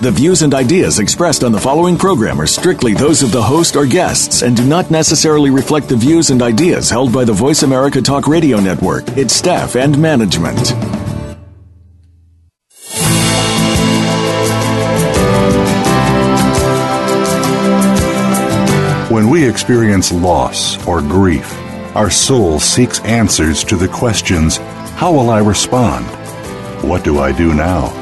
The views and ideas expressed on the following program are strictly those of the host or guests and do not necessarily reflect the views and ideas held by the Voice America Talk Radio Network, its staff, and management. When we experience loss or grief, our soul seeks answers to the questions How will I respond? What do I do now?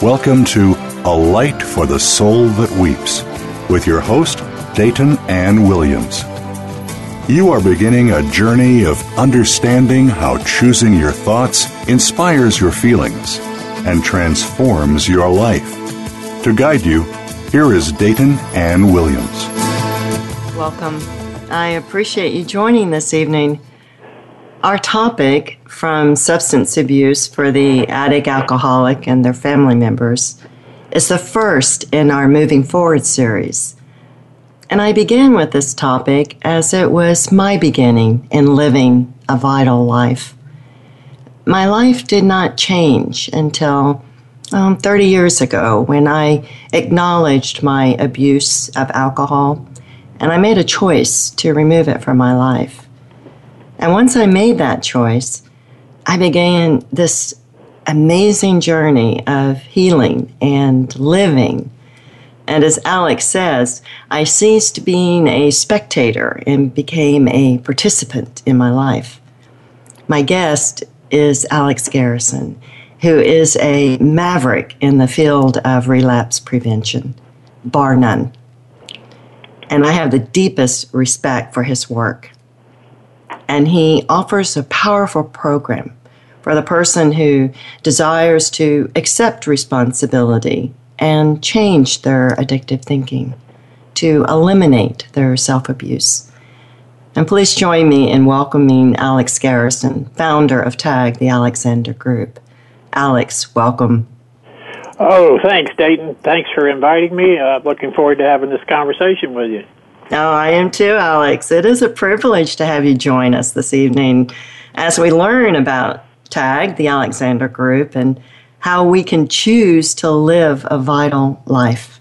Welcome to a Light for the Soul That Weeps, with your host, Dayton Ann Williams. You are beginning a journey of understanding how choosing your thoughts inspires your feelings and transforms your life. To guide you, here is Dayton Ann Williams. Welcome. I appreciate you joining this evening. Our topic from substance abuse for the addict alcoholic and their family members is the first in our Moving Forward series. And I began with this topic as it was my beginning in living a vital life. My life did not change until um, 30 years ago when I acknowledged my abuse of alcohol and I made a choice to remove it from my life. And once I made that choice, I began this amazing journey of healing and living. And as Alex says, I ceased being a spectator and became a participant in my life. My guest is Alex Garrison, who is a maverick in the field of relapse prevention, bar none. And I have the deepest respect for his work. And he offers a powerful program for the person who desires to accept responsibility and change their addictive thinking, to eliminate their self abuse. And please join me in welcoming Alex Garrison, founder of TAG, the Alexander Group. Alex, welcome. Oh, thanks, Dayton. Thanks for inviting me. Uh, looking forward to having this conversation with you. Oh, I am too, Alex. It is a privilege to have you join us this evening as we learn about tag, the Alexander Group, and how we can choose to live a vital life.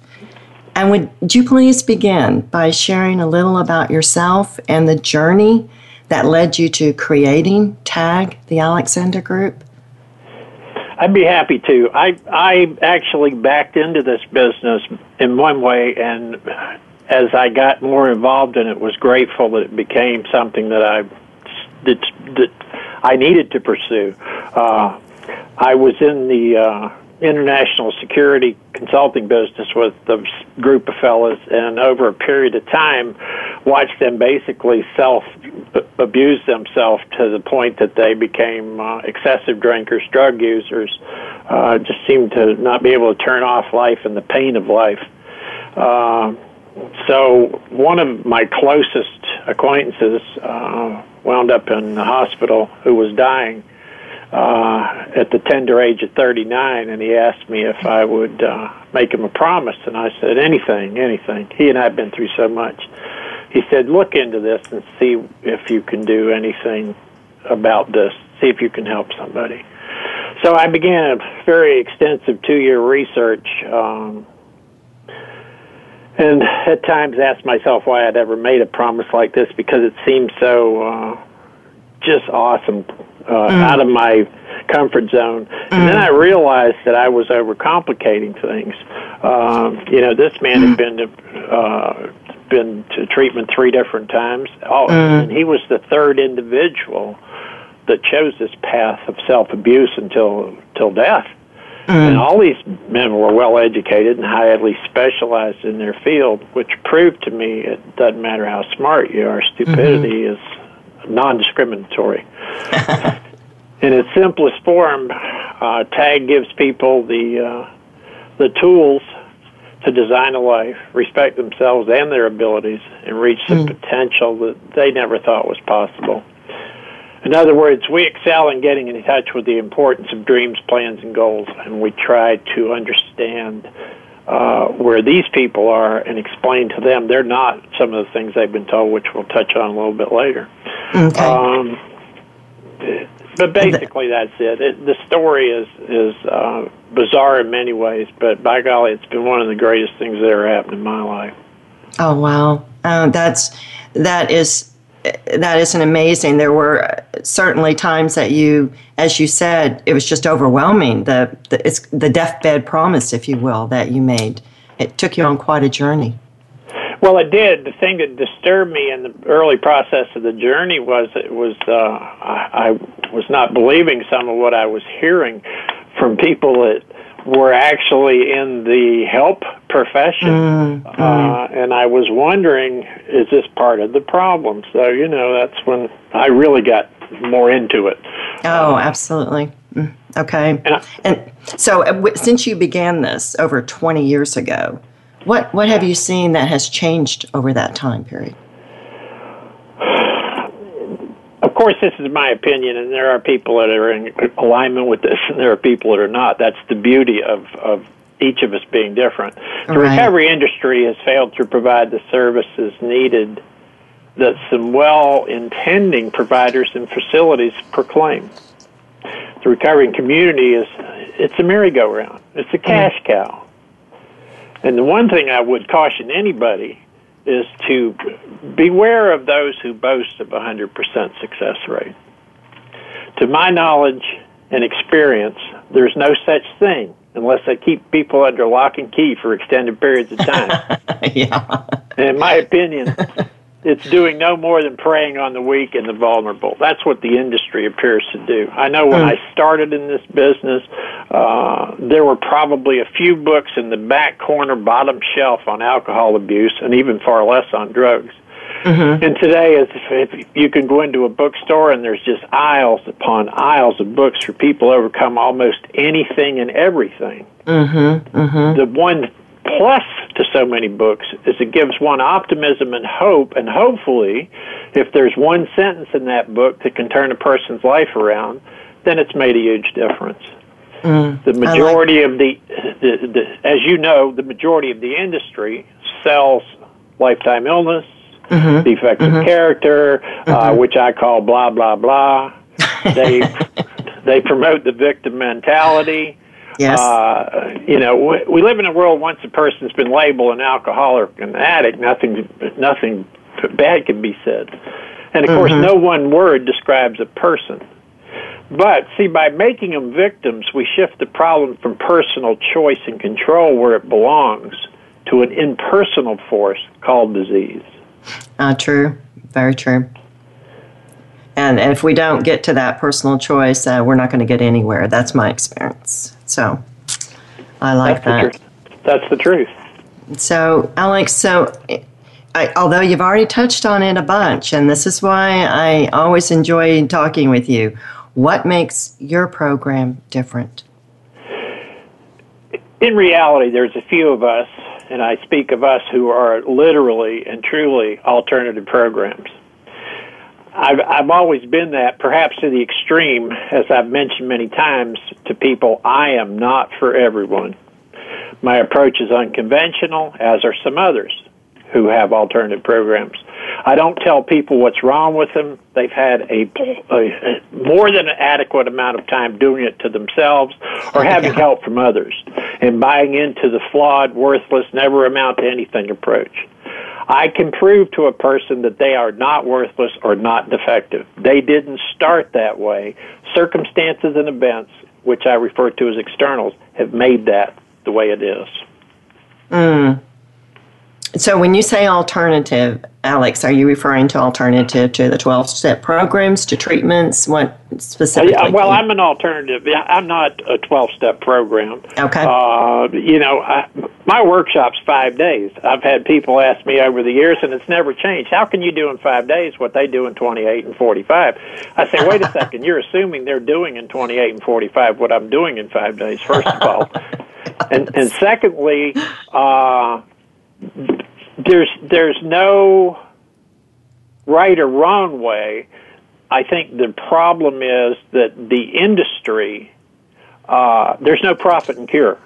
And would you please begin by sharing a little about yourself and the journey that led you to creating TAG, the Alexander Group? I'd be happy to. I I actually backed into this business in one way, and as I got more involved in it, was grateful that it became something that I that, that I needed to pursue. Uh, I was in the uh, international security consulting business with a group of fellas, and over a period of time, watched them basically self abuse themselves to the point that they became uh, excessive drinkers, drug users, uh, just seemed to not be able to turn off life and the pain of life. Uh, so one of my closest acquaintances uh, wound up in the hospital who was dying uh, at the tender age of 39, and he asked me if I would uh, make him a promise, and I said anything, anything. He and I have been through so much. He said, look into this and see if you can do anything about this. See if you can help somebody. So I began a very extensive two-year research. Um, and at times asked myself why I'd ever made a promise like this because it seemed so uh, just awesome, uh, mm. out of my comfort zone. Mm. And then I realized that I was overcomplicating things. Um, you know, this man mm. had been to, uh, been to treatment three different times, oh, mm. and he was the third individual that chose this path of self abuse until till death. Mm. And all these men were well educated and highly specialized in their field, which proved to me it doesn't matter how smart you are, stupidity mm-hmm. is non discriminatory. in its simplest form, uh, TAG gives people the, uh, the tools to design a life, respect themselves and their abilities, and reach the mm. potential that they never thought was possible. In other words, we excel in getting in touch with the importance of dreams, plans, and goals, and we try to understand uh, where these people are and explain to them they're not some of the things they've been told, which we'll touch on a little bit later. Okay. Um, but basically, that's it. it. The story is is uh, bizarre in many ways, but by golly, it's been one of the greatest things that ever happened in my life. Oh wow, uh, that's that is that isn't amazing. There were certainly times that you, as you said, it was just overwhelming. The the, it's the deathbed promise, if you will, that you made. It took you on quite a journey. Well, it did. The thing that disturbed me in the early process of the journey was it was uh, I, I was not believing some of what I was hearing from people that were actually in the help profession, mm, uh, mm. and I was wondering, is this part of the problem? So you know, that's when I really got more into it. Oh, absolutely. Mm, okay. And, I, and so, uh, since you began this over 20 years ago, what what have you seen that has changed over that time period? Of course, this is my opinion, and there are people that are in alignment with this, and there are people that are not. That's the beauty of, of each of us being different. The right. recovery industry has failed to provide the services needed that some well intending providers and facilities proclaim. The recovering community is it's a merry-go-round. It's a cash mm. cow. And the one thing I would caution anybody is to beware of those who boast of a 100% success rate. To my knowledge and experience, there's no such thing unless they keep people under lock and key for extended periods of time. yeah. And in my opinion, it's doing no more than preying on the weak and the vulnerable. That's what the industry appears to do. I know when mm. I started in this business, uh, there were probably a few books in the back corner, bottom shelf on alcohol abuse, and even far less on drugs. Mm-hmm. And today, if, if you can go into a bookstore and there's just aisles upon aisles of books for people to overcome almost anything and everything. Mm-hmm. Mm-hmm. The one plus to so many books is it gives one optimism and hope, and hopefully, if there's one sentence in that book that can turn a person's life around, then it's made a huge difference. Mm, the majority like of the, the, the, as you know, the majority of the industry sells lifetime illness, mm-hmm, defective mm-hmm, character, uh, mm-hmm. uh, which I call blah blah blah. They they promote the victim mentality. Yes. Uh, you know, we, we live in a world once a person's been labeled an alcoholic, an addict, nothing, nothing bad can be said. And of mm-hmm. course, no one word describes a person. But see, by making them victims, we shift the problem from personal choice and control where it belongs to an impersonal force called disease. Uh, true. Very true. And if we don't get to that personal choice, uh, we're not going to get anywhere. That's my experience. So I like That's that. The That's the truth. So, Alex, so I, although you've already touched on it a bunch, and this is why I always enjoy talking with you, what makes your program different? In reality, there's a few of us, and I speak of us who are literally and truly alternative programs. I've I've always been that, perhaps to the extreme, as I've mentioned many times to people. I am not for everyone. My approach is unconventional, as are some others who have alternative programs. I don't tell people what's wrong with them. They've had a, a, a more than an adequate amount of time doing it to themselves or having help from others and buying into the flawed, worthless, never amount to anything approach. I can prove to a person that they are not worthless or not defective. They didn't start that way. Circumstances and events, which I refer to as externals, have made that the way it is. Mm. So when you say alternative, Alex, are you referring to alternative to the 12 step programs, to treatments? What specifically? Yeah, well, I'm an alternative. I'm not a 12 step program. Okay. Uh, you know, I, my workshop's five days. I've had people ask me over the years, and it's never changed. How can you do in five days what they do in 28 and 45? I say, wait a second. You're assuming they're doing in 28 and 45 what I'm doing in five days, first of all. and, and secondly, uh, there's there's no right or wrong way. I think the problem is that the industry, uh, there's no profit in cure.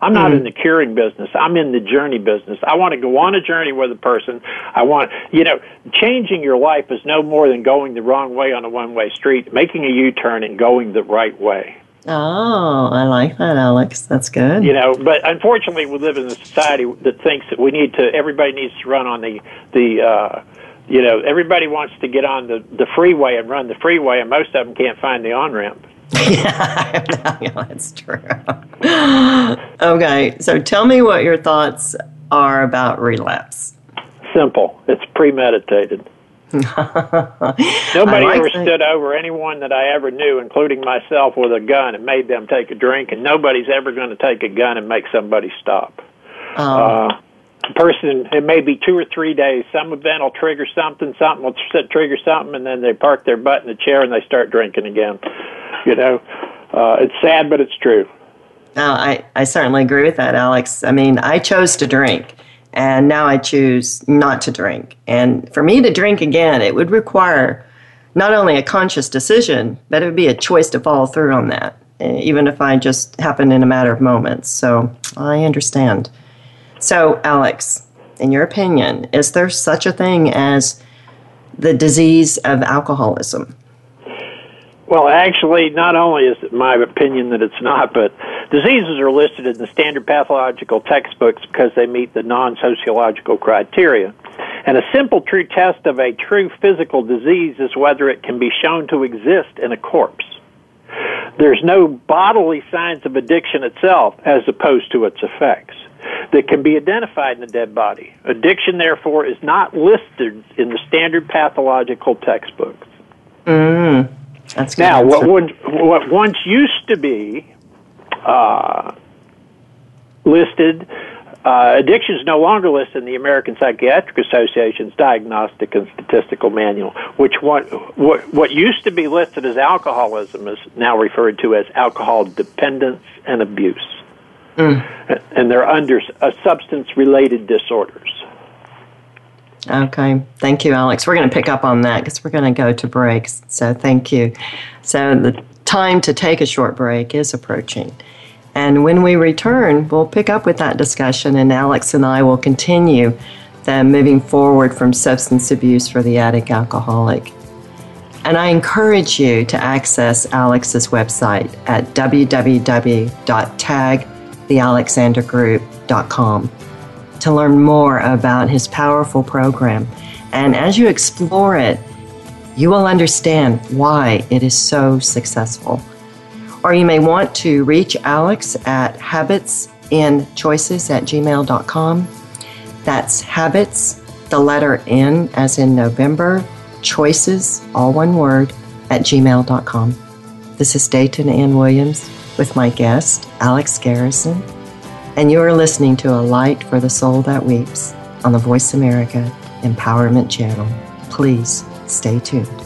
I'm not mm. in the curing business. I'm in the journey business. I want to go on a journey with a person. I want, you know, changing your life is no more than going the wrong way on a one way street, making a U turn and going the right way. Oh, I like that, Alex. That's good. You know, but unfortunately, we live in a society that thinks that we need to. Everybody needs to run on the the. Uh, you know, everybody wants to get on the the freeway and run the freeway, and most of them can't find the on ramp. yeah, that's true. okay, so tell me what your thoughts are about relapse. Simple. It's premeditated. Nobody like ever that. stood over anyone that I ever knew, including myself, with a gun and made them take a drink, and nobody's ever going to take a gun and make somebody stop. Oh. Uh, a person, it may be two or three days. Some event will trigger something, something will trigger something, and then they park their butt in the chair and they start drinking again. You know, uh, it's sad, but it's true. No, I, I certainly agree with that, Alex. I mean, I chose to drink and now I choose not to drink. And for me to drink again, it would require not only a conscious decision, but it would be a choice to follow through on that, eh, even if I just happen in a matter of moments. So I understand. So, Alex, in your opinion, is there such a thing as the disease of alcoholism? Well, actually, not only is it my opinion that it's not, but diseases are listed in the standard pathological textbooks because they meet the non sociological criteria. And a simple true test of a true physical disease is whether it can be shown to exist in a corpse. There's no bodily signs of addiction itself as opposed to its effects that can be identified in the dead body. Addiction, therefore, is not listed in the standard pathological textbooks. Mm. That's now what would what once used to be uh, listed. Uh, addiction is no longer listed in the American Psychiatric Association's Diagnostic and Statistical Manual, which what, what, what used to be listed as alcoholism is now referred to as alcohol dependence and abuse. Mm. And they're under uh, substance related disorders. Okay, thank you, Alex. We're going to pick up on that because we're going to go to breaks. So, thank you. So, the time to take a short break is approaching. And when we return, we'll pick up with that discussion, and Alex and I will continue the moving forward from substance abuse for the addict alcoholic. And I encourage you to access Alex's website at www.tagthealexandergroup.com to learn more about his powerful program. And as you explore it, you will understand why it is so successful. Or you may want to reach Alex at habitsnchoices at gmail.com. That's habits, the letter N as in November, choices, all one word, at gmail.com. This is Dayton Ann Williams with my guest, Alex Garrison and you are listening to A Light for the Soul That Weeps on the Voice America Empowerment Channel. Please stay tuned.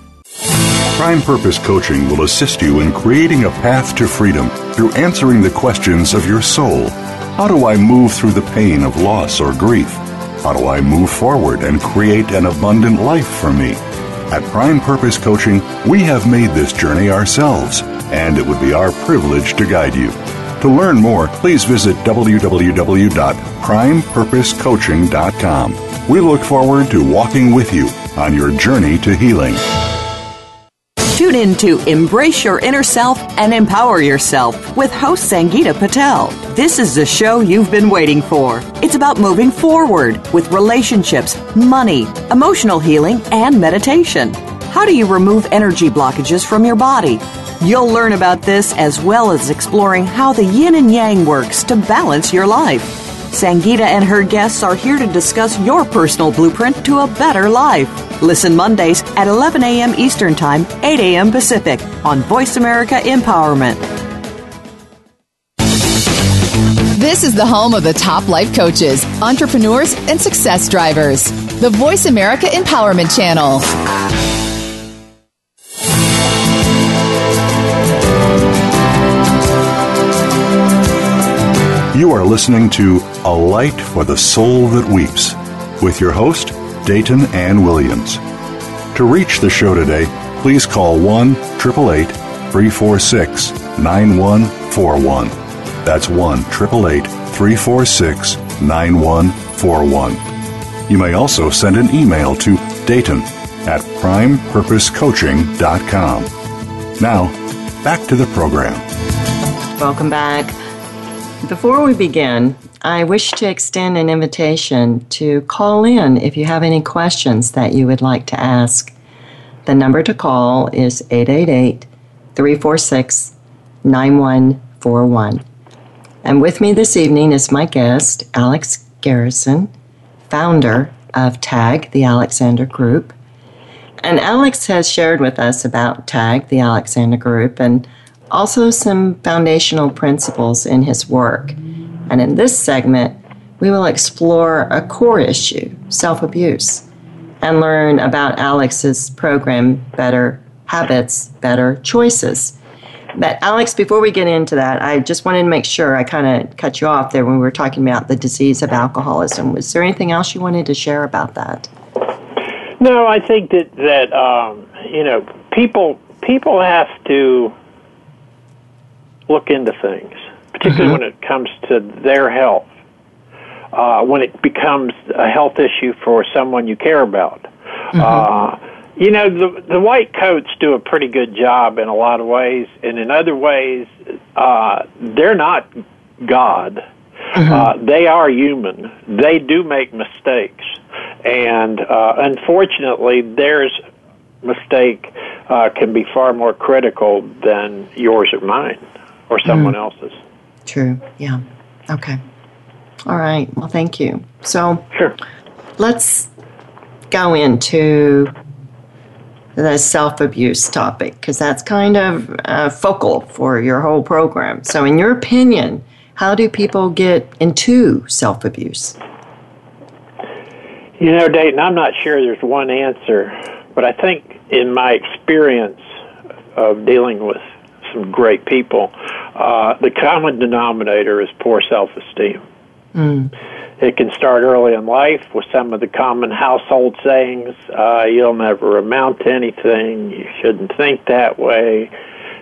Prime Purpose Coaching will assist you in creating a path to freedom through answering the questions of your soul. How do I move through the pain of loss or grief? How do I move forward and create an abundant life for me? At Prime Purpose Coaching, we have made this journey ourselves, and it would be our privilege to guide you. To learn more, please visit www.primepurposecoaching.com. We look forward to walking with you on your journey to healing. Tune in to Embrace Your Inner Self and Empower Yourself with host Sangeeta Patel. This is the show you've been waiting for. It's about moving forward with relationships, money, emotional healing, and meditation. How do you remove energy blockages from your body? You'll learn about this as well as exploring how the yin and yang works to balance your life. Sangeeta and her guests are here to discuss your personal blueprint to a better life. Listen Mondays at 11 a.m. Eastern Time, 8 a.m. Pacific on Voice America Empowerment. This is the home of the top life coaches, entrepreneurs, and success drivers. The Voice America Empowerment Channel. You are listening to A Light for the Soul That Weeps with your host, Dayton Ann Williams. To reach the show today, please call 1 888 346 9141. That's 1 888 346 9141. You may also send an email to Dayton at primepurposecoaching.com. Now, back to the program. Welcome back. Before we begin, I wish to extend an invitation to call in if you have any questions that you would like to ask. The number to call is 888 346 9141. And with me this evening is my guest, Alex Garrison, founder of TAG, the Alexander Group. And Alex has shared with us about TAG, the Alexander Group, and also some foundational principles in his work. And in this segment, we will explore a core issue, self abuse, and learn about Alex's program, Better Habits, Better Choices. But, Alex, before we get into that, I just wanted to make sure I kind of cut you off there when we were talking about the disease of alcoholism. Was there anything else you wanted to share about that? No, I think that that um, you know people people have to look into things, particularly mm-hmm. when it comes to their health. Uh, when it becomes a health issue for someone you care about. Mm-hmm. Uh, you know, the the white coats do a pretty good job in a lot of ways, and in other ways, uh, they're not God. Mm-hmm. Uh, they are human. They do make mistakes, and uh, unfortunately, theirs mistake uh, can be far more critical than yours or mine or someone mm. else's. True. Yeah. Okay. All right. Well, thank you. So, sure. Let's go into the self abuse topic because that's kind of uh, focal for your whole program. So, in your opinion, how do people get into self abuse? You know, Dayton, I'm not sure there's one answer, but I think in my experience of dealing with some great people, uh, the common denominator is poor self esteem. Mm. It can start early in life with some of the common household sayings uh, you'll never amount to anything, you shouldn't think that way.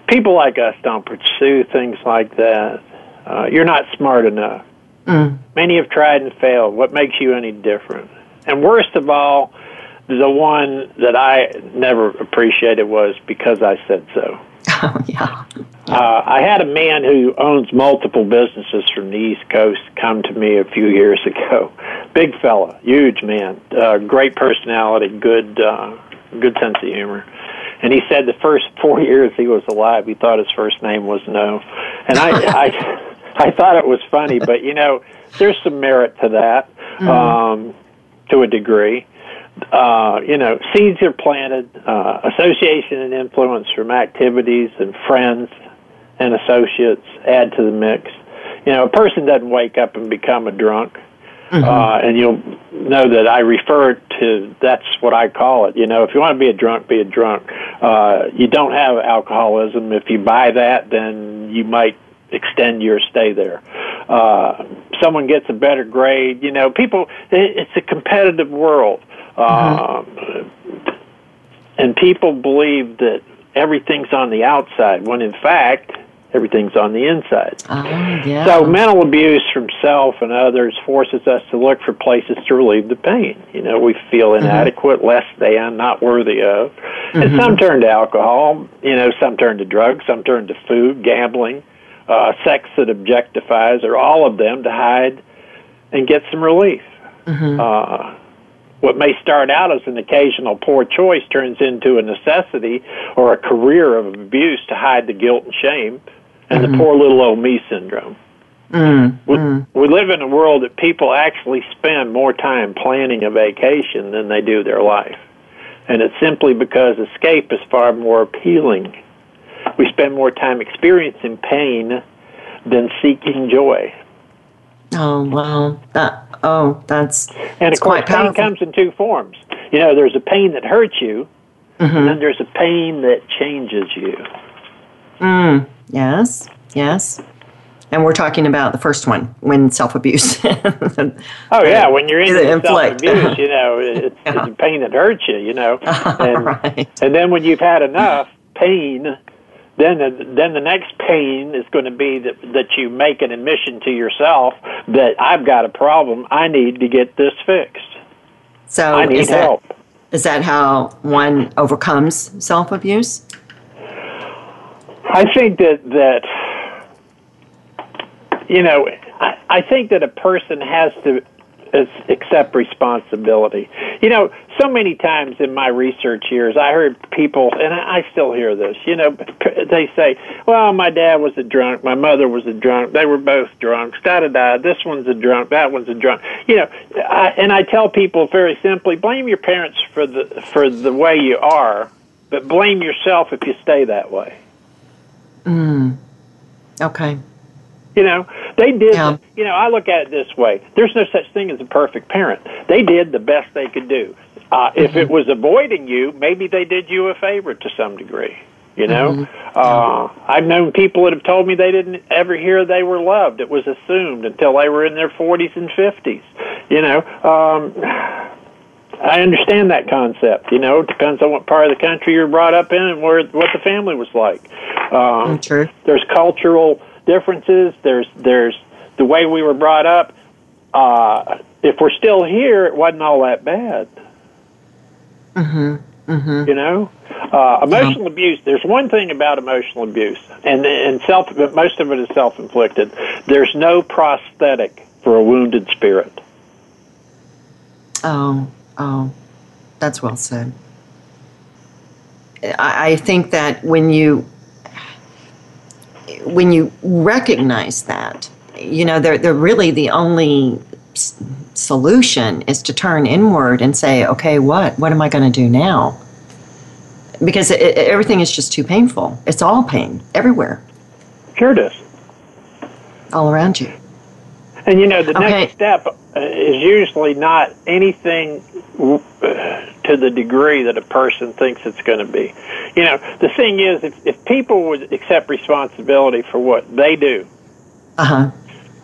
People like us don't pursue things like that. Uh, you're not smart enough. Mm. Many have tried and failed. What makes you any different? And worst of all, the one that I never appreciated was because I said so. Oh, yeah. Uh, I had a man who owns multiple businesses from the East Coast come to me a few years ago. Big fella, huge man, uh, great personality, good, uh, good sense of humor. And he said the first four years he was alive, he thought his first name was No. And I, I, I thought it was funny, but you know, there's some merit to that, mm-hmm. um, to a degree uh, you know, seeds are planted, uh, association and influence from activities and friends and associates add to the mix. You know, a person doesn't wake up and become a drunk. Mm-hmm. Uh, and you'll know that I refer to that's what I call it. You know, if you want to be a drunk, be a drunk. Uh, you don't have alcoholism. If you buy that, then you might extend your stay there. Uh, someone gets a better grade. You know, people. It's a competitive world. Mm-hmm. Uh, and people believe that everything's on the outside, when in fact, everything's on the inside. Oh, yeah. So mental abuse from self and others forces us to look for places to relieve the pain. You know, we feel mm-hmm. inadequate, mm-hmm. less than, not worthy of. Mm-hmm. And some turn to alcohol, you know, some turn to drugs, some turn to food, gambling, uh, sex that objectifies, or all of them to hide and get some relief. Mm-hmm. Uh, What may start out as an occasional poor choice turns into a necessity or a career of abuse to hide the guilt and shame and mm-hmm. the poor little old me syndrome. Mm, we, mm. we live in a world that people actually spend more time planning a vacation than they do their life. And it's simply because escape is far more appealing. We spend more time experiencing pain than seeking joy. Oh well, that oh that's and of course pain comes in two forms. You know, there's a pain that hurts you, mm-hmm. and then there's a pain that changes you. Mm. Yes. Yes. And we're talking about the first one when self abuse. oh yeah, when you're in self abuse, you know, it's, yeah. it's pain that hurts you, you know, and, right. and then when you've had enough pain, then then the next pain is going to be that that you make an admission to yourself that I've got a problem. I need to get this fixed. So I need is that, help. Is that how one overcomes self abuse? I think that that you know, I, I think that a person has to accept responsibility. You know, so many times in my research years, I heard people, and I still hear this. You know, they say, "Well, my dad was a drunk, my mother was a drunk, they were both drunks, da da da. This one's a drunk, that one's a drunk." You know, I, and I tell people very simply, blame your parents for the for the way you are, but blame yourself if you stay that way. Mm. Okay. You know, they did. Yeah. You know, I look at it this way: there's no such thing as a perfect parent. They did the best they could do. Uh, if it was avoiding you, maybe they did you a favor to some degree. You know, mm-hmm. uh, I've known people that have told me they didn't ever hear they were loved. It was assumed until they were in their 40s and 50s. You know, um, I understand that concept. You know, it depends on what part of the country you're brought up in and where what the family was like. Um, Mm, True. There's cultural differences. There's there's the way we were brought up. Uh, if we're still here, it wasn't all that bad. Mm-hmm. Mm-hmm. You know, uh, emotional abuse. There's one thing about emotional abuse, and and self. Most of it is self-inflicted. There's no prosthetic for a wounded spirit. Oh, oh, that's well said. I, I think that when you when you recognize that, you know, they're, they're really the only s- solution is to turn inward and say, okay, what? What am I going to do now? Because it, it, everything is just too painful. It's all pain everywhere, Sure it is. all around you. And you know, the Okay. next step uh, is usually not anything uh, to the degree that a person thinks it's going to be. You know, the thing is, if, if people would accept responsibility for what they do, Uh huh.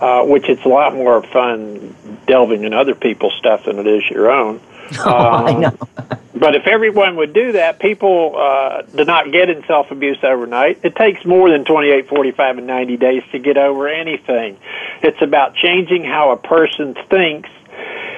uh, which it's a lot more fun delving in other people's stuff than it is your own. Oh, I Um, know. But if everyone would do that, people uh, do not get in self abuse overnight. It takes more than 28, 45, and 90 days to get over anything. It's about changing how a person thinks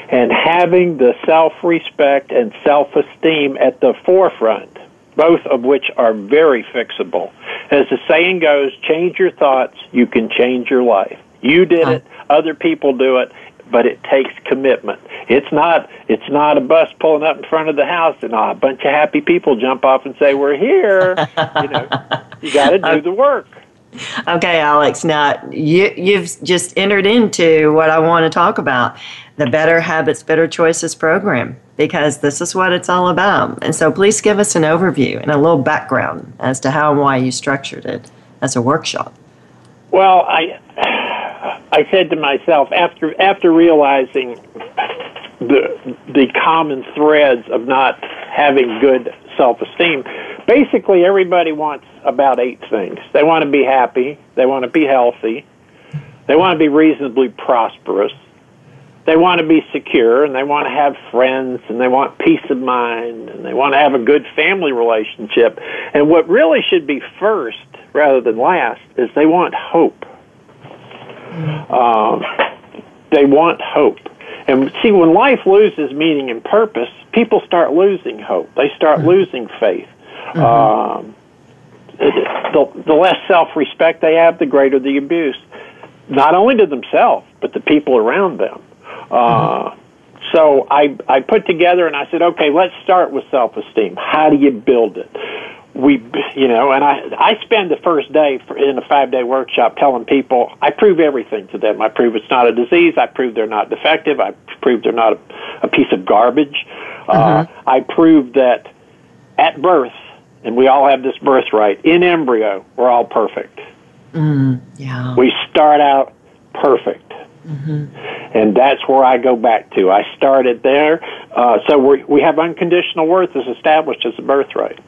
and having the self respect and self esteem at the forefront, both of which are very fixable. As the saying goes, change your thoughts, you can change your life. You did it, other people do it, but it takes commitment. It's not it's not a bus pulling up in front of the house and a bunch of happy people jump off and say we're here. you know, you got to do the work. Okay, Alex. Now you you've just entered into what I want to talk about, the Better Habits, Better Choices program, because this is what it's all about. And so, please give us an overview and a little background as to how and why you structured it as a workshop. Well, I I said to myself after after realizing the the common threads of not having good self-esteem, basically everybody wants about eight things. They want to be happy, they want to be healthy, they want to be reasonably prosperous, they want to be secure, and they want to have friends, and they want peace of mind, and they want to have a good family relationship. And what really should be first rather than last is they want hope. Um, they want hope. And see, when life loses meaning and purpose, people start losing hope. They start losing faith. Um, the, the less self respect they have, the greater the abuse, not only to themselves, but the people around them. Uh, so I, I put together and I said, okay, let's start with self-esteem. How do you build it? We, you know, and I, I spend the first day for, in a five-day workshop telling people, I prove everything to them. I prove it's not a disease. I prove they're not defective. I prove they're not a, a piece of garbage. Uh, uh-huh. Uh, I prove that at birth, and we all have this birthright, in embryo, we're all perfect. Mm, yeah. We start out perfect. Mm-hmm. And that's where I go back to. I started there. Uh, so we we have unconditional worth as established as a birthright.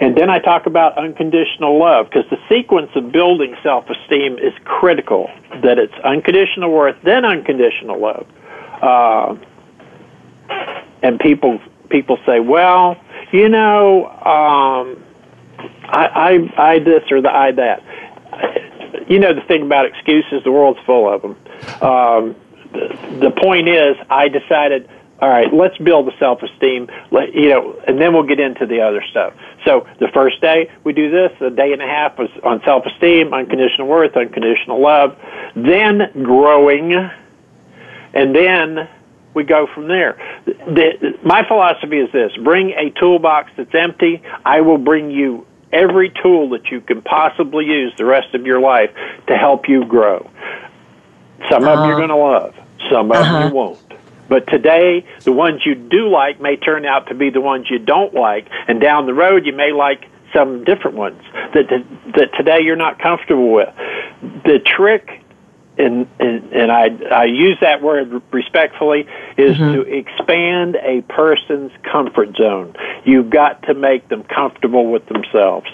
And then I talk about unconditional love because the sequence of building self esteem is critical. That it's unconditional worth, then unconditional love. Uh, and people people say, well, you know, um, I, I I this or the I that you know the thing about excuses, the world's full of them. Um, the, the point is, I decided, all right, let's build the self-esteem, let, you know, and then we'll get into the other stuff. So the first day we do this, a day and a half was on self-esteem, unconditional worth, unconditional love, then growing, and then we go from there. The, my philosophy is this: bring a toolbox that's empty. I will bring you every tool that you can possibly use the rest of your life to help you grow. Some uh, of them you're uh-huh. going to love, some of uh-huh. them you won't. But today, the ones you do like may turn out to be the ones you don't like, and down the road, you may like some different ones that that, that today you're not comfortable with. The trick and, and, and I, I use that word respectfully, is mm-hmm. to expand a person's comfort zone. You've got to make them comfortable with themselves.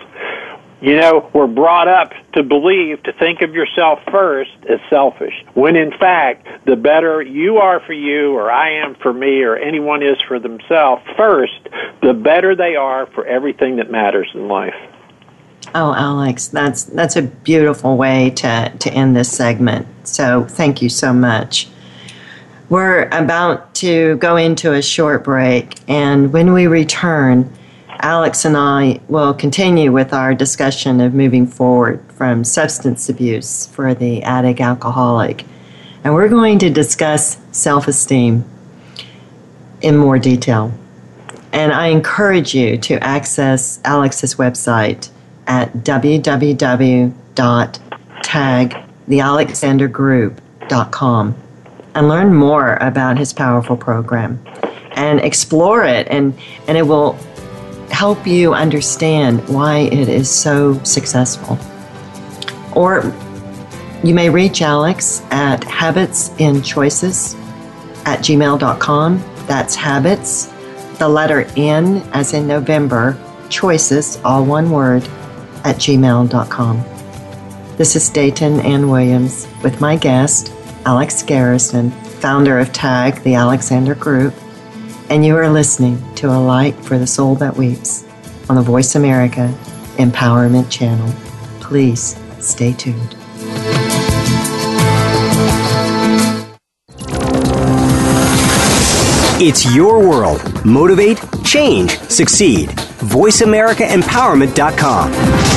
You know, we're brought up to believe, to think of yourself first as selfish, when in fact, the better you are for you, or I am for me, or anyone is for themselves first, the better they are for everything that matters in life. Oh, Alex, that's that's a beautiful way to, to end this segment. So thank you so much. We're about to go into a short break, and when we return, Alex and I will continue with our discussion of moving forward from substance abuse for the addict alcoholic. And we're going to discuss self esteem in more detail. And I encourage you to access Alex's website at www.tagthealexandergroup.com and learn more about his powerful program and explore it and, and it will help you understand why it is so successful. Or you may reach Alex at habitsnchoices at gmail.com. That's habits, the letter N as in November, choices, all one word, at gmail.com. This is Dayton Ann Williams with my guest, Alex Garrison, founder of TAG, the Alexander Group, and you are listening to A Light for the Soul That Weeps on the Voice America Empowerment Channel. Please stay tuned. It's your world. Motivate, change, succeed. VoiceAmericaEmpowerment.com.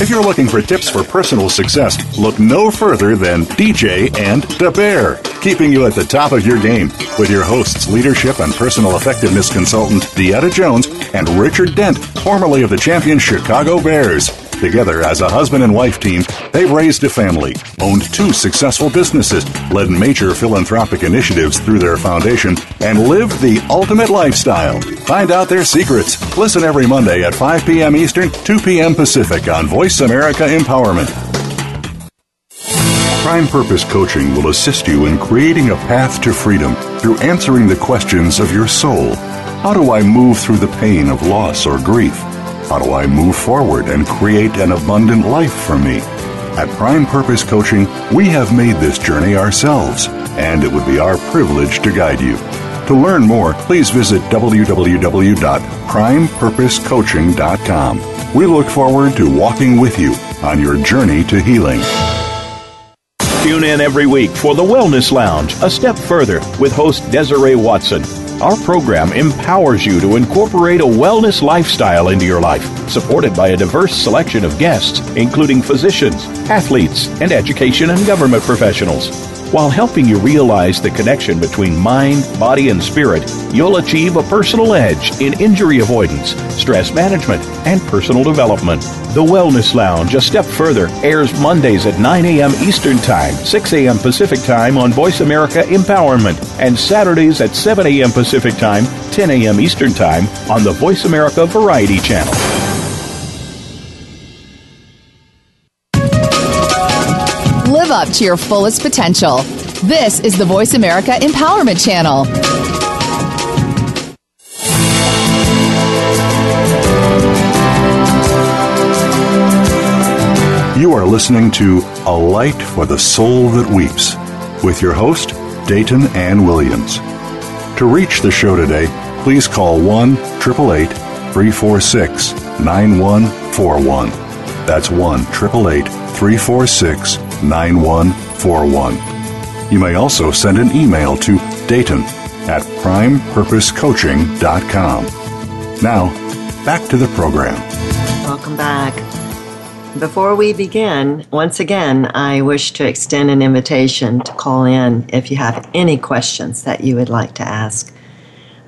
If you're looking for tips for personal success, look no further than DJ and the Bear, keeping you at the top of your game with your hosts, leadership and personal effectiveness consultant DeEtta Jones and Richard Dent, formerly of the champion Chicago Bears. Together as a husband and wife team, they've raised a family, owned two successful businesses, led major philanthropic initiatives through their foundation, and lived the ultimate lifestyle. Find out their secrets. Listen every Monday at 5 p.m. Eastern, 2 p.m. Pacific on Voice America Empowerment. Prime Purpose Coaching will assist you in creating a path to freedom through answering the questions of your soul. How do I move through the pain of loss or grief? How do I move forward and create an abundant life for me? At Prime Purpose Coaching, we have made this journey ourselves, and it would be our privilege to guide you. To learn more, please visit www.primepurposecoaching.com. We look forward to walking with you on your journey to healing. Tune in every week for the Wellness Lounge, a step further with host Desiree Watson. Our program empowers you to incorporate a wellness lifestyle into your life, supported by a diverse selection of guests, including physicians, athletes, and education and government professionals. While helping you realize the connection between mind, body, and spirit, you'll achieve a personal edge in injury avoidance, stress management, and personal development. The Wellness Lounge, a step further, airs Mondays at 9 a.m. Eastern Time, 6 a.m. Pacific Time on Voice America Empowerment, and Saturdays at 7 a.m. Pacific Time, 10 a.m. Eastern Time on the Voice America Variety Channel. Live up to your fullest potential. This is the Voice America Empowerment Channel. You are listening to A Light for the Soul That Weeps with your host, Dayton Ann Williams. To reach the show today, please call 1 888 346 9141. That's 1 888 346 9141. You may also send an email to Dayton at primepurposecoaching.com. Now, back to the program. Welcome back. Before we begin, once again, I wish to extend an invitation to call in if you have any questions that you would like to ask.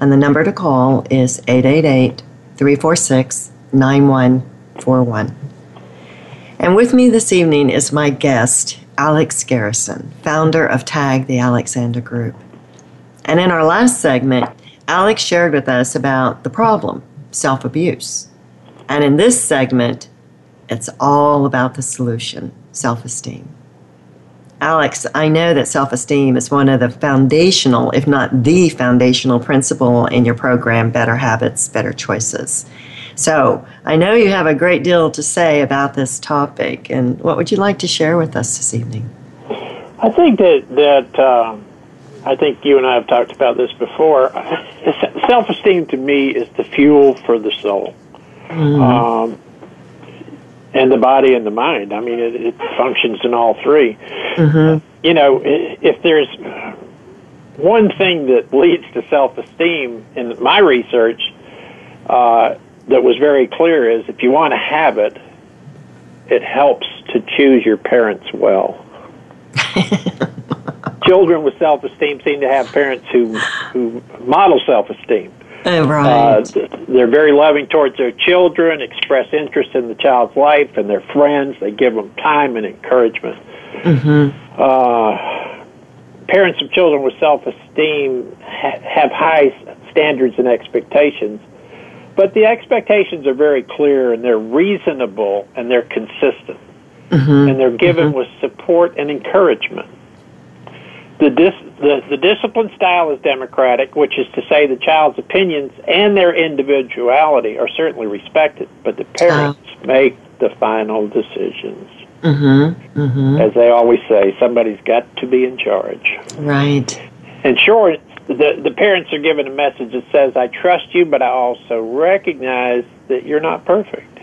And the number to call is 888 346 9141. And with me this evening is my guest, Alex Garrison, founder of TAG, the Alexander Group. And in our last segment, Alex shared with us about the problem, self abuse. And in this segment, it's all about the solution self esteem. Alex, I know that self esteem is one of the foundational, if not the foundational principle in your program, Better Habits, Better Choices. So I know you have a great deal to say about this topic, and what would you like to share with us this evening? I think that that uh, I think you and I have talked about this before. Self-esteem to me is the fuel for the soul. Mm-hmm. Um, and the body and the mind. I mean, it, it functions in all 3 mm-hmm. You know, if there's one thing that leads to self-esteem in my research uh, that was very clear is if you want to have it it helps to choose your parents well. Children with self-esteem seem to have parents who who model self-esteem. Oh, right. Uh, they're very loving towards their children, express interest in the child's life and their friends. They give them time and encouragement. Mm-hmm. Uh, parents of children with self esteem ha- have high standards and expectations, but the expectations are very clear and they're reasonable and they're consistent. Mm-hmm. And they're given mm-hmm. with support and encouragement. The, dis- the, the discipline style is democratic, which is to say the child's opinions and their individuality are certainly respected, but the parents oh. make the final decisions. Mm-hmm, mm-hmm. As they always say, somebody's got to be in charge. Right. In short, the, the parents are given a message that says, I trust you, but I also recognize that you're not perfect.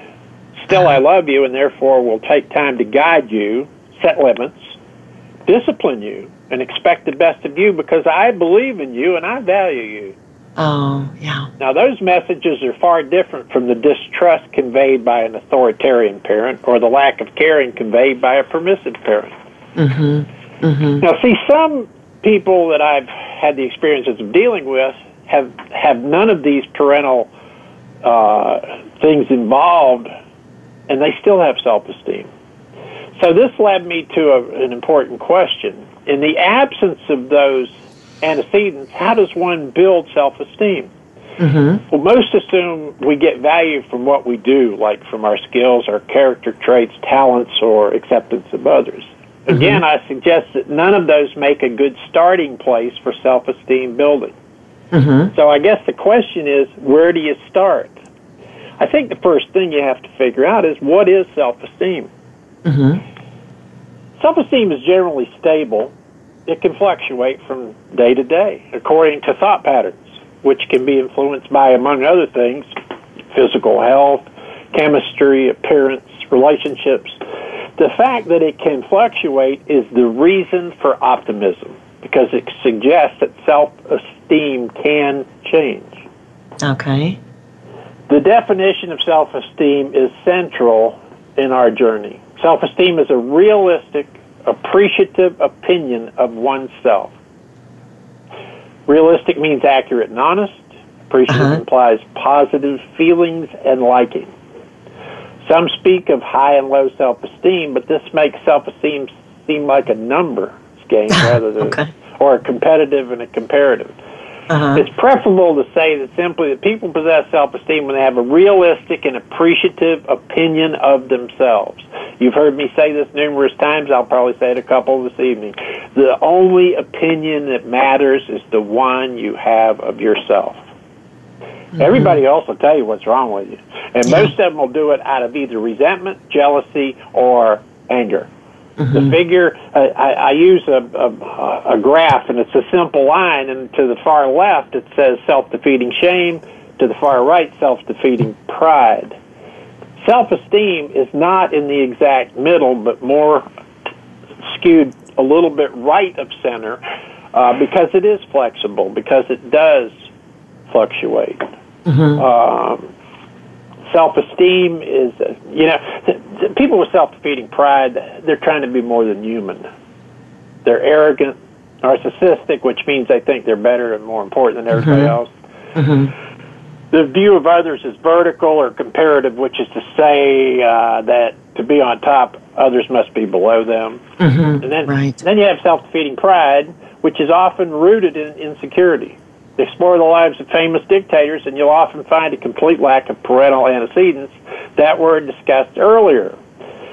Still, I love you, and therefore will take time to guide you, set limits, discipline you, and expect the best of you because I believe in you and I value you. Oh, yeah. Now, those messages are far different from the distrust conveyed by an authoritarian parent or the lack of caring conveyed by a permissive parent. Mm-hmm. Mm-hmm. Now, see, some people that I've had the experiences of dealing with have have none of these parental uh, things involved, and they still have self-esteem. So this led me to a, an important question in the absence of those antecedents, how does one build self esteem? Mm-hmm. Well, most assume we get value from what we do, like from our skills, our character traits, talents, or acceptance of others. Mm-hmm. Again, I suggest that none of those make a good starting place for self esteem building. Mm-hmm. So I guess the question is, where do you start? I think the first thing you have to figure out is what is self esteem? Mm-hmm. Self esteem is generally stable it can fluctuate from day to day according to thought patterns, which can be influenced by, among other things, physical health, chemistry, appearance, relationships. The fact that it can fluctuate is the reason for optimism because it suggests that self esteem can change. Okay. The definition of self esteem is central in our journey. Self esteem is a realistic, appreciative opinion of oneself. Realistic means accurate and honest. Appreciative uh-huh. implies positive feelings and liking. Some speak of high and low self esteem, but this makes self esteem seem like a number game rather than okay. or a competitive and a comparative. Uh-huh. It's preferable to say that simply that people possess self esteem when they have a realistic and appreciative opinion of themselves. You've heard me say this numerous times. I'll probably say it a couple this evening. The only opinion that matters is the one you have of yourself. Mm-hmm. Everybody else will tell you what's wrong with you. And yeah. most of them will do it out of either resentment, jealousy, or anger. Mm-hmm. The figure, uh, I, I use a, a, a graph, and it's a simple line, and to the far left it says self defeating shame, to the far right, self defeating pride. Self esteem is not in the exact middle, but more skewed a little bit right of center uh, because it is flexible, because it does fluctuate. Mm-hmm. Um, self-esteem is, uh, you know, people with self-defeating pride, they're trying to be more than human. They're arrogant, narcissistic, which means they think they're better and more important than everybody mm-hmm. else. Mm-hmm. The view of others is vertical or comparative, which is to say uh, that to be on top, others must be below them. Mm-hmm. And then, right. then you have self-defeating pride, which is often rooted in insecurity. Explore the lives of famous dictators, and you'll often find a complete lack of parental antecedents that were discussed earlier.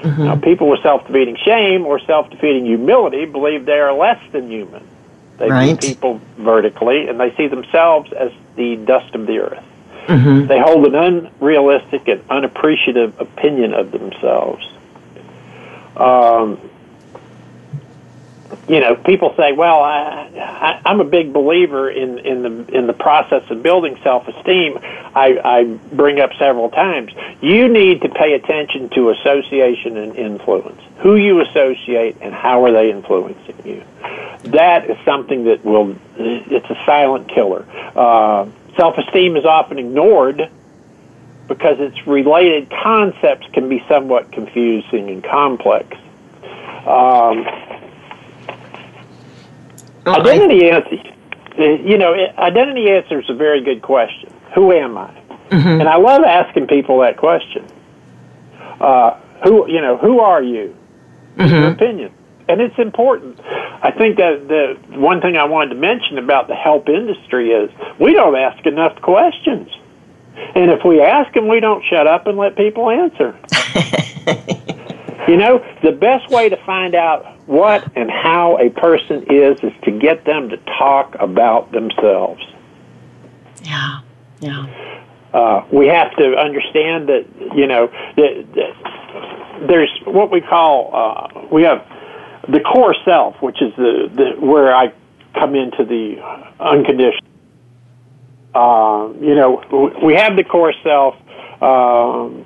Mm-hmm. Now, people with self defeating shame or self defeating humility believe they are less than human. They right. view people vertically, and they see themselves as the dust of the earth. Mm-hmm. They hold an unrealistic and unappreciative opinion of themselves. Um, you know, people say, "Well, I, I, I'm a big believer in in the in the process of building self-esteem." I, I bring up several times. You need to pay attention to association and influence. Who you associate and how are they influencing you? That is something that will. It's a silent killer. Uh, self-esteem is often ignored because its related concepts can be somewhat confusing and complex. Um, Identity answer, you know, identity answer is a very good question. Who am I? Mm-hmm. And I love asking people that question. Uh, who, you know, who are you? Mm-hmm. Your opinion, and it's important. I think that the one thing I wanted to mention about the help industry is we don't ask enough questions. And if we ask them, we don't shut up and let people answer. you know, the best way to find out what and how a person is is to get them to talk about themselves. Yeah, yeah. Uh, we have to understand that you know that, that there's what we call uh, we have the core self, which is the, the where I come into the unconditional. Uh, you know, we have the core self. Um,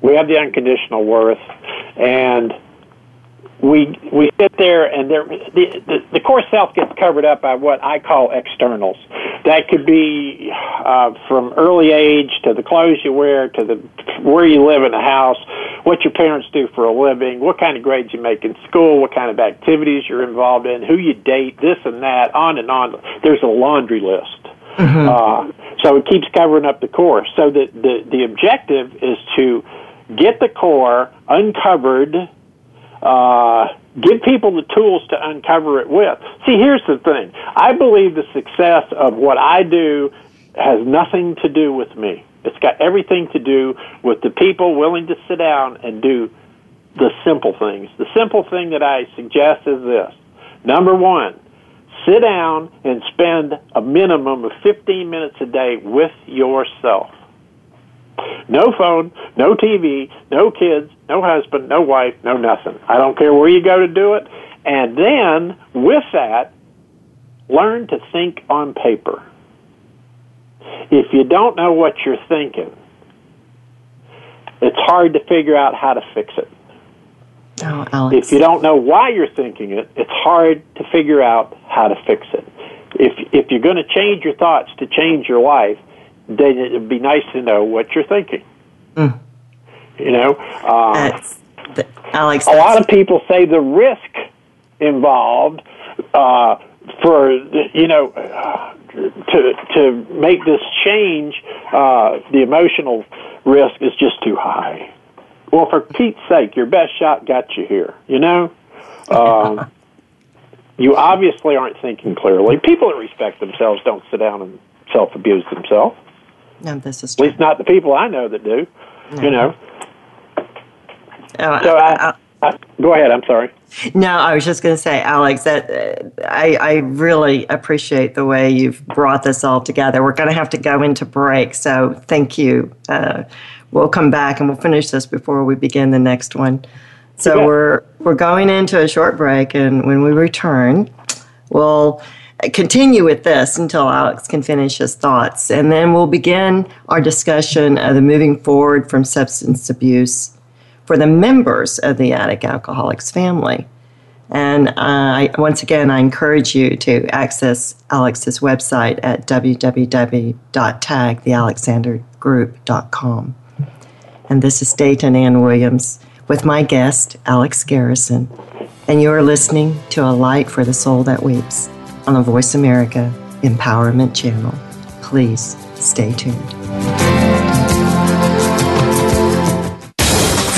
we have the unconditional worth, and we we sit there and there the, the the core self gets covered up by what I call externals. That could be uh, from early age to the clothes you wear to the where you live in the house, what your parents do for a living, what kind of grades you make in school, what kind of activities you're involved in, who you date, this and that, on and on. There's a laundry list. Mm-hmm. Uh, so it keeps covering up the core. So the, the the objective is to get the core uncovered uh, give people the tools to uncover it with. See, here's the thing. I believe the success of what I do has nothing to do with me. It's got everything to do with the people willing to sit down and do the simple things. The simple thing that I suggest is this. Number one, sit down and spend a minimum of 15 minutes a day with yourself. No phone, no TV, no kids, no husband, no wife, no nothing. I don't care where you go to do it. And then, with that, learn to think on paper. If you don't know what you're thinking, it's hard to figure out how to fix it. Oh, Alex. if you don't know why you're thinking it, it's hard to figure out how to fix it. if if you're going to change your thoughts to change your life, then it'd be nice to know what you're thinking. Mm. You know, uh, the, Alex. A lot of people say the risk involved uh, for you know to to make this change, uh, the emotional risk is just too high. Well, for Pete's sake, your best shot got you here. You know, um, you obviously aren't thinking clearly. People that respect themselves don't sit down and self abuse themselves. No, this is true. At least not the people I know that do. No. You know. Oh, so I, I, I, go ahead. I'm sorry. No, I was just going to say, Alex, that uh, I, I really appreciate the way you've brought this all together. We're going to have to go into break, so thank you. Uh, we'll come back and we'll finish this before we begin the next one. So we're we're going into a short break, and when we return, we'll continue with this until Alex can finish his thoughts, and then we'll begin our discussion of the moving forward from substance abuse for the members of the Addict Alcoholics family. And uh, I, once again, I encourage you to access Alex's website at www.tagthealexandergroup.com. And this is Dayton Ann Williams with my guest, Alex Garrison. And you are listening to A Light for the Soul That Weeps on the Voice America Empowerment Channel. Please stay tuned.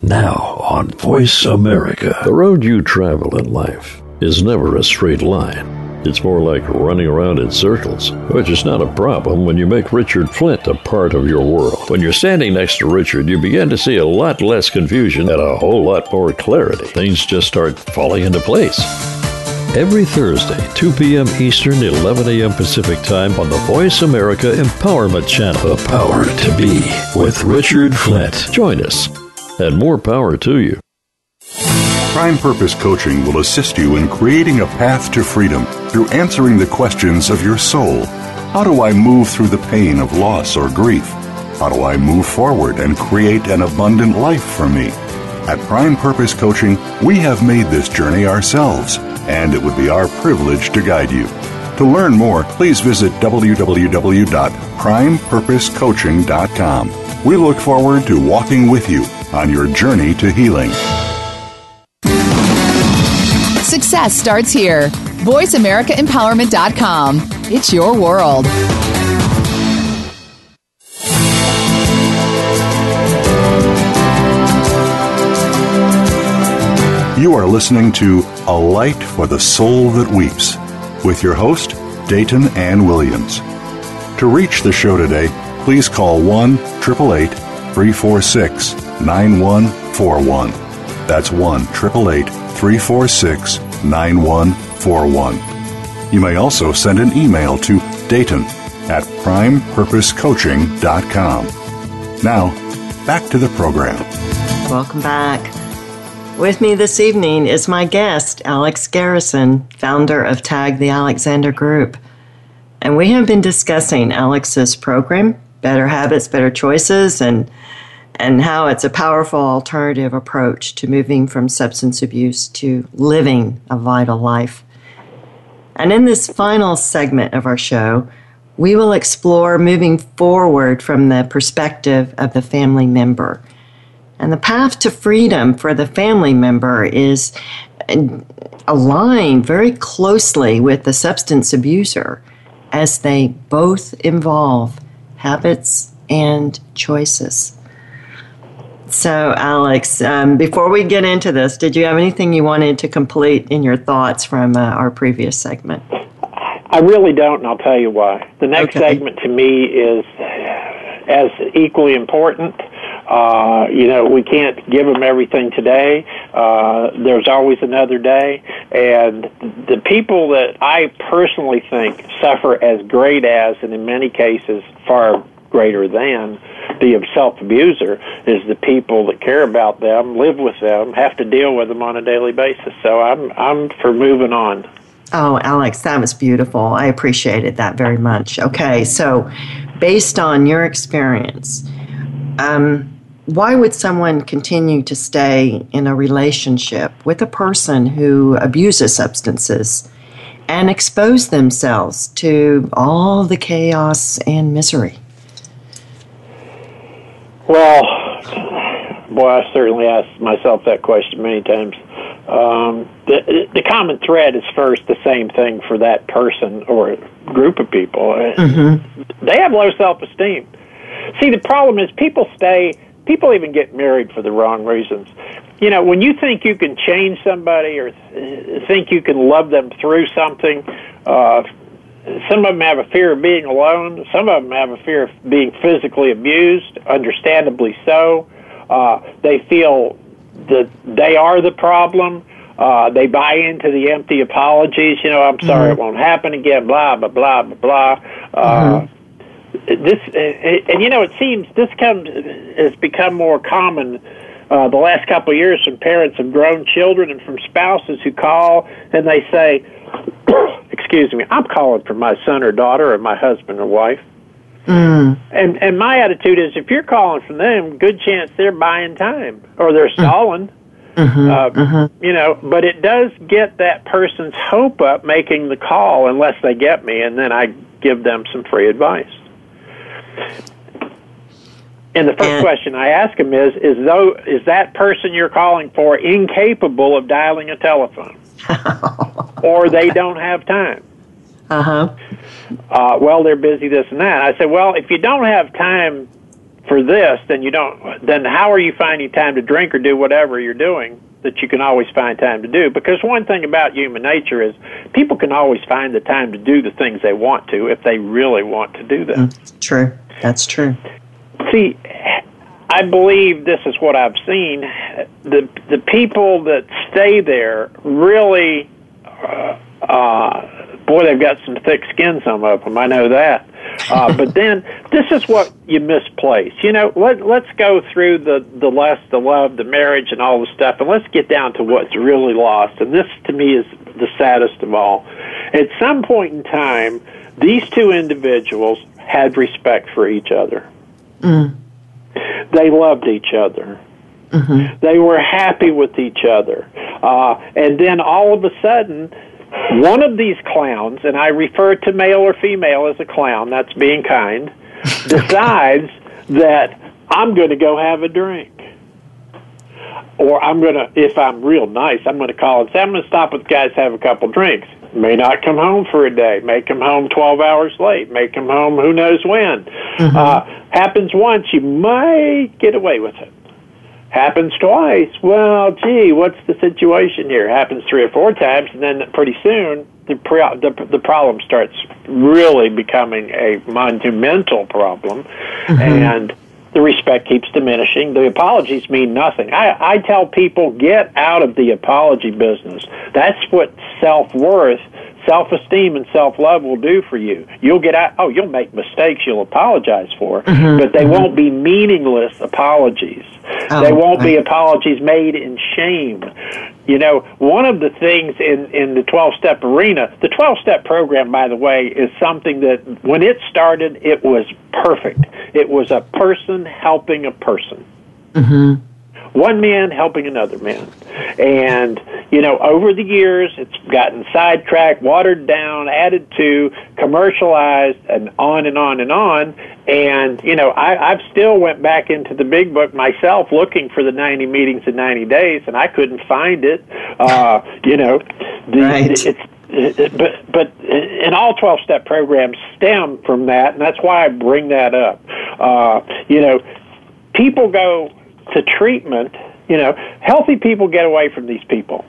Now on Voice America. The road you travel in life is never a straight line. It's more like running around in circles, which is not a problem when you make Richard Flint a part of your world. When you're standing next to Richard, you begin to see a lot less confusion and a whole lot more clarity. Things just start falling into place. Every Thursday, 2 p.m. Eastern, 11 a.m. Pacific Time on the Voice America Empowerment Channel. The power to be with Richard Flint. Join us, and more power to you. Prime Purpose Coaching will assist you in creating a path to freedom through answering the questions of your soul. How do I move through the pain of loss or grief? How do I move forward and create an abundant life for me? At Prime Purpose Coaching, we have made this journey ourselves, and it would be our privilege to guide you. To learn more, please visit www.primepurposecoaching.com. We look forward to walking with you on your journey to healing. Success starts here. VoiceAmericaEmpowerment.com. It's your world. You are listening to A Light for the Soul That Weeps with your host, Dayton Ann Williams. To reach the show today, please call 1 888 346 9141. That's 1 888 346 9141. You may also send an email to Dayton at primepurposecoaching.com. Now, back to the program. Welcome back. With me this evening is my guest, Alex Garrison, founder of Tag the Alexander Group. And we have been discussing Alex's program, Better Habits, Better Choices, and and how it's a powerful alternative approach to moving from substance abuse to living a vital life. And in this final segment of our show, we will explore moving forward from the perspective of the family member. And the path to freedom for the family member is uh, aligned very closely with the substance abuser as they both involve habits and choices. So, Alex, um, before we get into this, did you have anything you wanted to complete in your thoughts from uh, our previous segment? I really don't, and I'll tell you why. The next okay. segment to me is as equally important. Uh, you know, we can't give them everything today. Uh, there's always another day. And the people that I personally think suffer as great as, and in many cases far greater than, the self abuser is the people that care about them, live with them, have to deal with them on a daily basis. So I'm I'm for moving on. Oh, Alex, that was beautiful. I appreciated that very much. Okay, so based on your experience, um, why would someone continue to stay in a relationship with a person who abuses substances and expose themselves to all the chaos and misery? Well, boy, I certainly asked myself that question many times. Um, the, the common thread is first the same thing for that person or group of people. Mm-hmm. They have low self esteem. See, the problem is people stay people even get married for the wrong reasons. You know, when you think you can change somebody or think you can love them through something, uh, some of them have a fear of being alone. Some of them have a fear of being physically abused, understandably so. Uh, they feel that they are the problem. Uh, they buy into the empty apologies. You know, I'm sorry, mm-hmm. it won't happen again. Blah blah blah blah blah. Uh, mm-hmm this and you know it seems this comes has become more common uh, the last couple of years from parents of grown children and from spouses who call and they say, "Excuse me, I'm calling for my son or daughter or my husband or wife." Mm. And and my attitude is, if you're calling for them, good chance they're buying time or they're mm. stalling. Mm-hmm, uh, mm-hmm. You know, but it does get that person's hope up making the call unless they get me, and then I give them some free advice. And the first and, question I ask them is: Is though is that person you're calling for incapable of dialing a telephone, or they don't have time? Uh-huh. Uh, well, they're busy this and that. I said, well, if you don't have time for this, then you don't. Then how are you finding time to drink or do whatever you're doing that you can always find time to do? Because one thing about human nature is people can always find the time to do the things they want to if they really want to do them. Mm, true. That's true. See, I believe this is what I've seen. The the people that stay there really, uh, uh, boy, they've got some thick skin. Some of them, I know that. Uh, but then this is what you misplace. You know, let let's go through the the lust, the love, the marriage, and all the stuff, and let's get down to what's really lost. And this, to me, is the saddest of all. At some point in time, these two individuals had respect for each other. Mm. They loved each other. Mm-hmm. They were happy with each other. Uh, and then all of a sudden, one of these clowns, and I refer to male or female as a clown, that's being kind, decides that I'm going to go have a drink. Or I'm going to, if I'm real nice, I'm going to call and say, I'm going to stop with guys, have a couple drinks may not come home for a day, may come home 12 hours late, may come home who knows when. Mm-hmm. Uh, happens once, you might get away with it. Happens twice, well, gee, what's the situation here? Happens three or four times, and then pretty soon the, pre- the, the problem starts really becoming a monumental problem. Mm-hmm. And the respect keeps diminishing. The apologies mean nothing. I, I tell people get out of the apology business. That's what self worth, self esteem, and self love will do for you. You'll get out. Oh, you'll make mistakes. You'll apologize for, mm-hmm, but they mm-hmm. won't be meaningless apologies. Oh, they won't be apologies made in shame. You know, one of the things in, in the 12 step arena, the 12 step program, by the way, is something that when it started, it was perfect. It was a person helping a person. Mm-hmm one man helping another man. And, you know, over the years, it's gotten sidetracked, watered down, added to, commercialized, and on and on and on. And, you know, I, I've still went back into the big book myself looking for the 90 meetings in 90 days, and I couldn't find it. Uh, you know, the, right. it's, but but and all 12 step programs stem from that and that's why I bring that up uh you know people go to treatment, you know, healthy people get away from these people.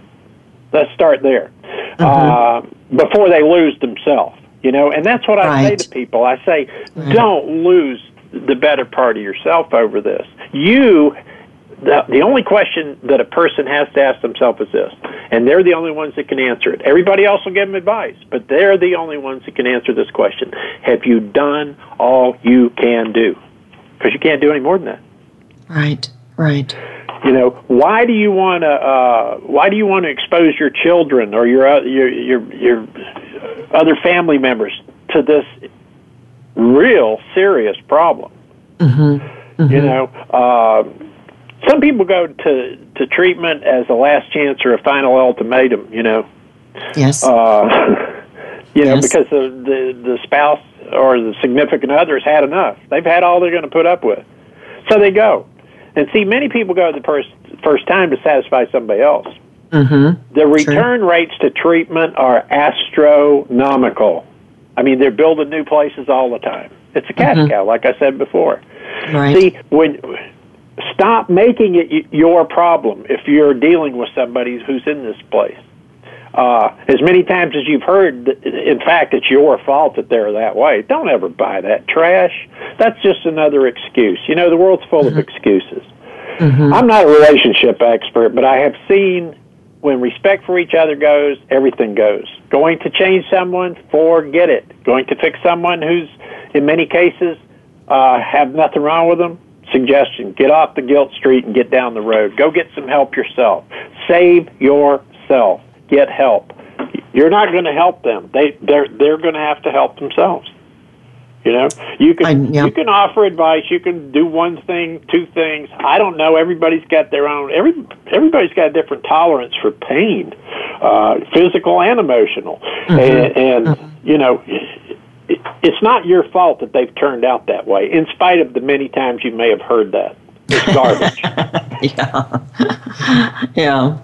Let's start there mm-hmm. uh, before they lose themselves. You know, and that's what I say to people. I say, don't lose the better part of yourself over this. You the, the only question that a person has to ask themselves is this, and they're the only ones that can answer it. Everybody else will give them advice, but they're the only ones that can answer this question. Have you done all you can do? Because you can't do any more than that. Right, right. You know, why do you want to? Uh, why do you want to expose your children or your uh, your your your other family members to this real serious problem? Mm-hmm. Mm-hmm. You know, uh, some people go to to treatment as a last chance or a final ultimatum. You know. Yes. Uh, you know, yes. because the, the the spouse or the significant other has had enough. They've had all they're going to put up with, so they go. And see, many people go the first first time to satisfy somebody else. Mm-hmm. The return True. rates to treatment are astronomical. I mean, they're building new places all the time. It's a cash mm-hmm. cow, like I said before. Right. See, when stop making it your problem if you're dealing with somebody who's in this place. Uh, as many times as you've heard, in fact, it's your fault that they're that way. Don't ever buy that trash. That's just another excuse. You know, the world's full mm-hmm. of excuses. Mm-hmm. I'm not a relationship expert, but I have seen when respect for each other goes, everything goes. Going to change someone, forget it. Going to fix someone who's, in many cases, uh, have nothing wrong with them, suggestion get off the guilt street and get down the road. Go get some help yourself. Save yourself. Get help. You're not going to help them. They they're they're going to have to help themselves. You know, you can I, yeah. you can offer advice. You can do one thing, two things. I don't know. Everybody's got their own. Every everybody's got a different tolerance for pain, uh, physical and emotional. Mm-hmm. And, and mm-hmm. you know, it, it's not your fault that they've turned out that way, in spite of the many times you may have heard that. It's garbage. yeah. yeah.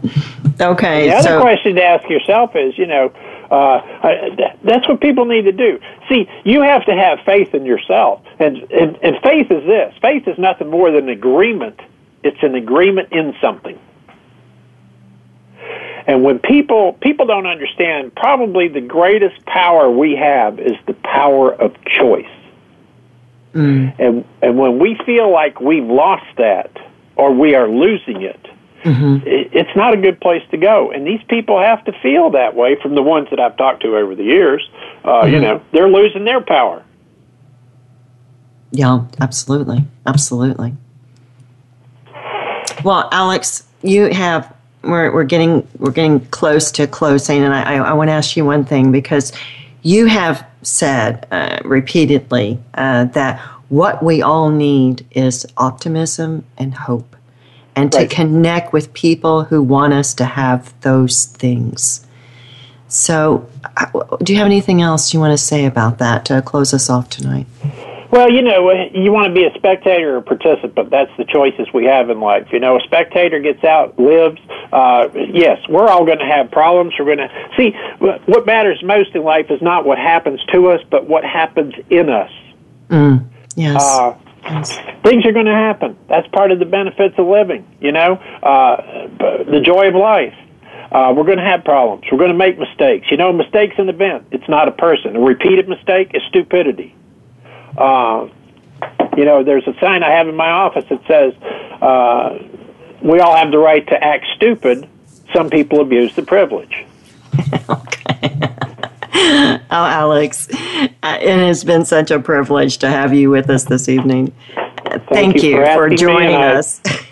Okay. The other so, question to ask yourself is, you know, uh, that's what people need to do. See, you have to have faith in yourself, and, and and faith is this. Faith is nothing more than agreement. It's an agreement in something. And when people people don't understand, probably the greatest power we have is the power of choice. Mm. And and when we feel like we've lost that or we are losing it, mm-hmm. it, it's not a good place to go. And these people have to feel that way. From the ones that I've talked to over the years, uh, mm-hmm. you know, they're losing their power. Yeah, absolutely, absolutely. Well, Alex, you have we're, we're getting we're getting close to closing, and I, I, want to ask you one thing because you have said uh, repeatedly uh, that what we all need is optimism and hope, and right. to connect with people who want us to have those things. So, uh, do you have anything else you want to say about that to close us off tonight? Well, you know, you want to be a spectator or a participant. That's the choices we have in life. You know, a spectator gets out, lives. Uh, yes, we're all going to have problems. We're going to see what matters most in life is not what happens to us, but what happens in us. Mm, yes. Uh, yes. Things are going to happen. That's part of the benefits of living. You know, uh, the joy of life. Uh, we're going to have problems. We're going to make mistakes. You know, mistakes an event. It's not a person. A repeated mistake is stupidity. Uh, you know, there's a sign I have in my office that says, uh, "We all have the right to act stupid. Some people abuse the privilege." okay. oh, Alex, uh, it has been such a privilege to have you with us this evening. Thank, Thank you, you, for, for joining us.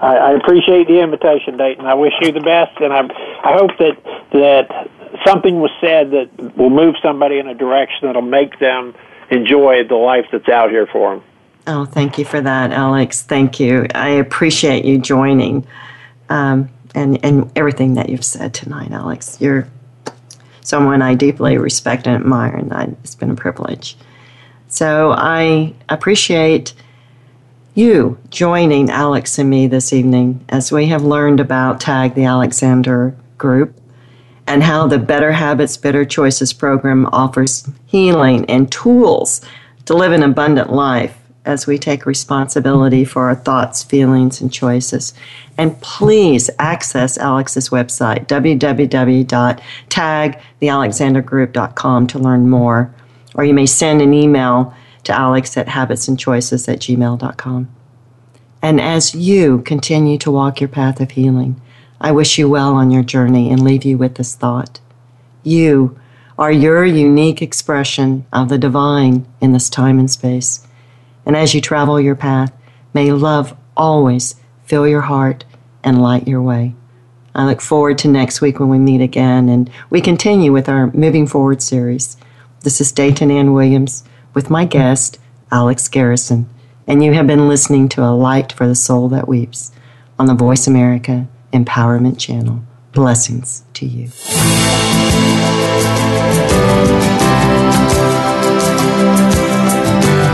I, I appreciate the invitation, Dayton. I wish you the best, and I I hope that that something was said that will move somebody in a direction that'll make them enjoy the life that's out here for them. Oh, thank you for that, Alex. Thank you. I appreciate you joining um, and, and everything that you've said tonight, Alex. You're someone I deeply respect and admire, and I, it's been a privilege. So I appreciate you joining Alex and me this evening as we have learned about TAG, the Alexander Group, and how the Better Habits, Better Choices program offers healing and tools to live an abundant life as we take responsibility for our thoughts, feelings, and choices. And please access Alex's website, www.tagthealexandergroup.com, to learn more. Or you may send an email to alex at habitsnchoices at gmail.com. And as you continue to walk your path of healing, I wish you well on your journey and leave you with this thought. You are your unique expression of the divine in this time and space. And as you travel your path, may love always fill your heart and light your way. I look forward to next week when we meet again and we continue with our Moving Forward series. This is Dayton Ann Williams with my guest, Alex Garrison, and you have been listening to A Light for the Soul That Weeps on the Voice America Empowerment Channel. Blessings to you.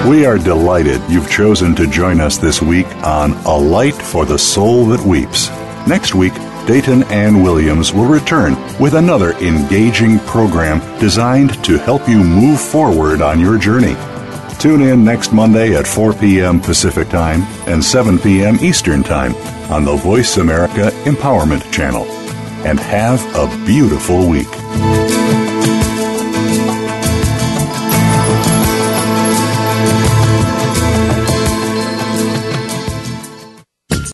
We are delighted you've chosen to join us this week on A Light for the Soul That Weeps. Next week, Dayton Ann Williams will return with another engaging program designed to help you move forward on your journey. Tune in next Monday at 4 p.m. Pacific Time and 7 p.m. Eastern Time on the Voice America Empowerment Channel. And have a beautiful week.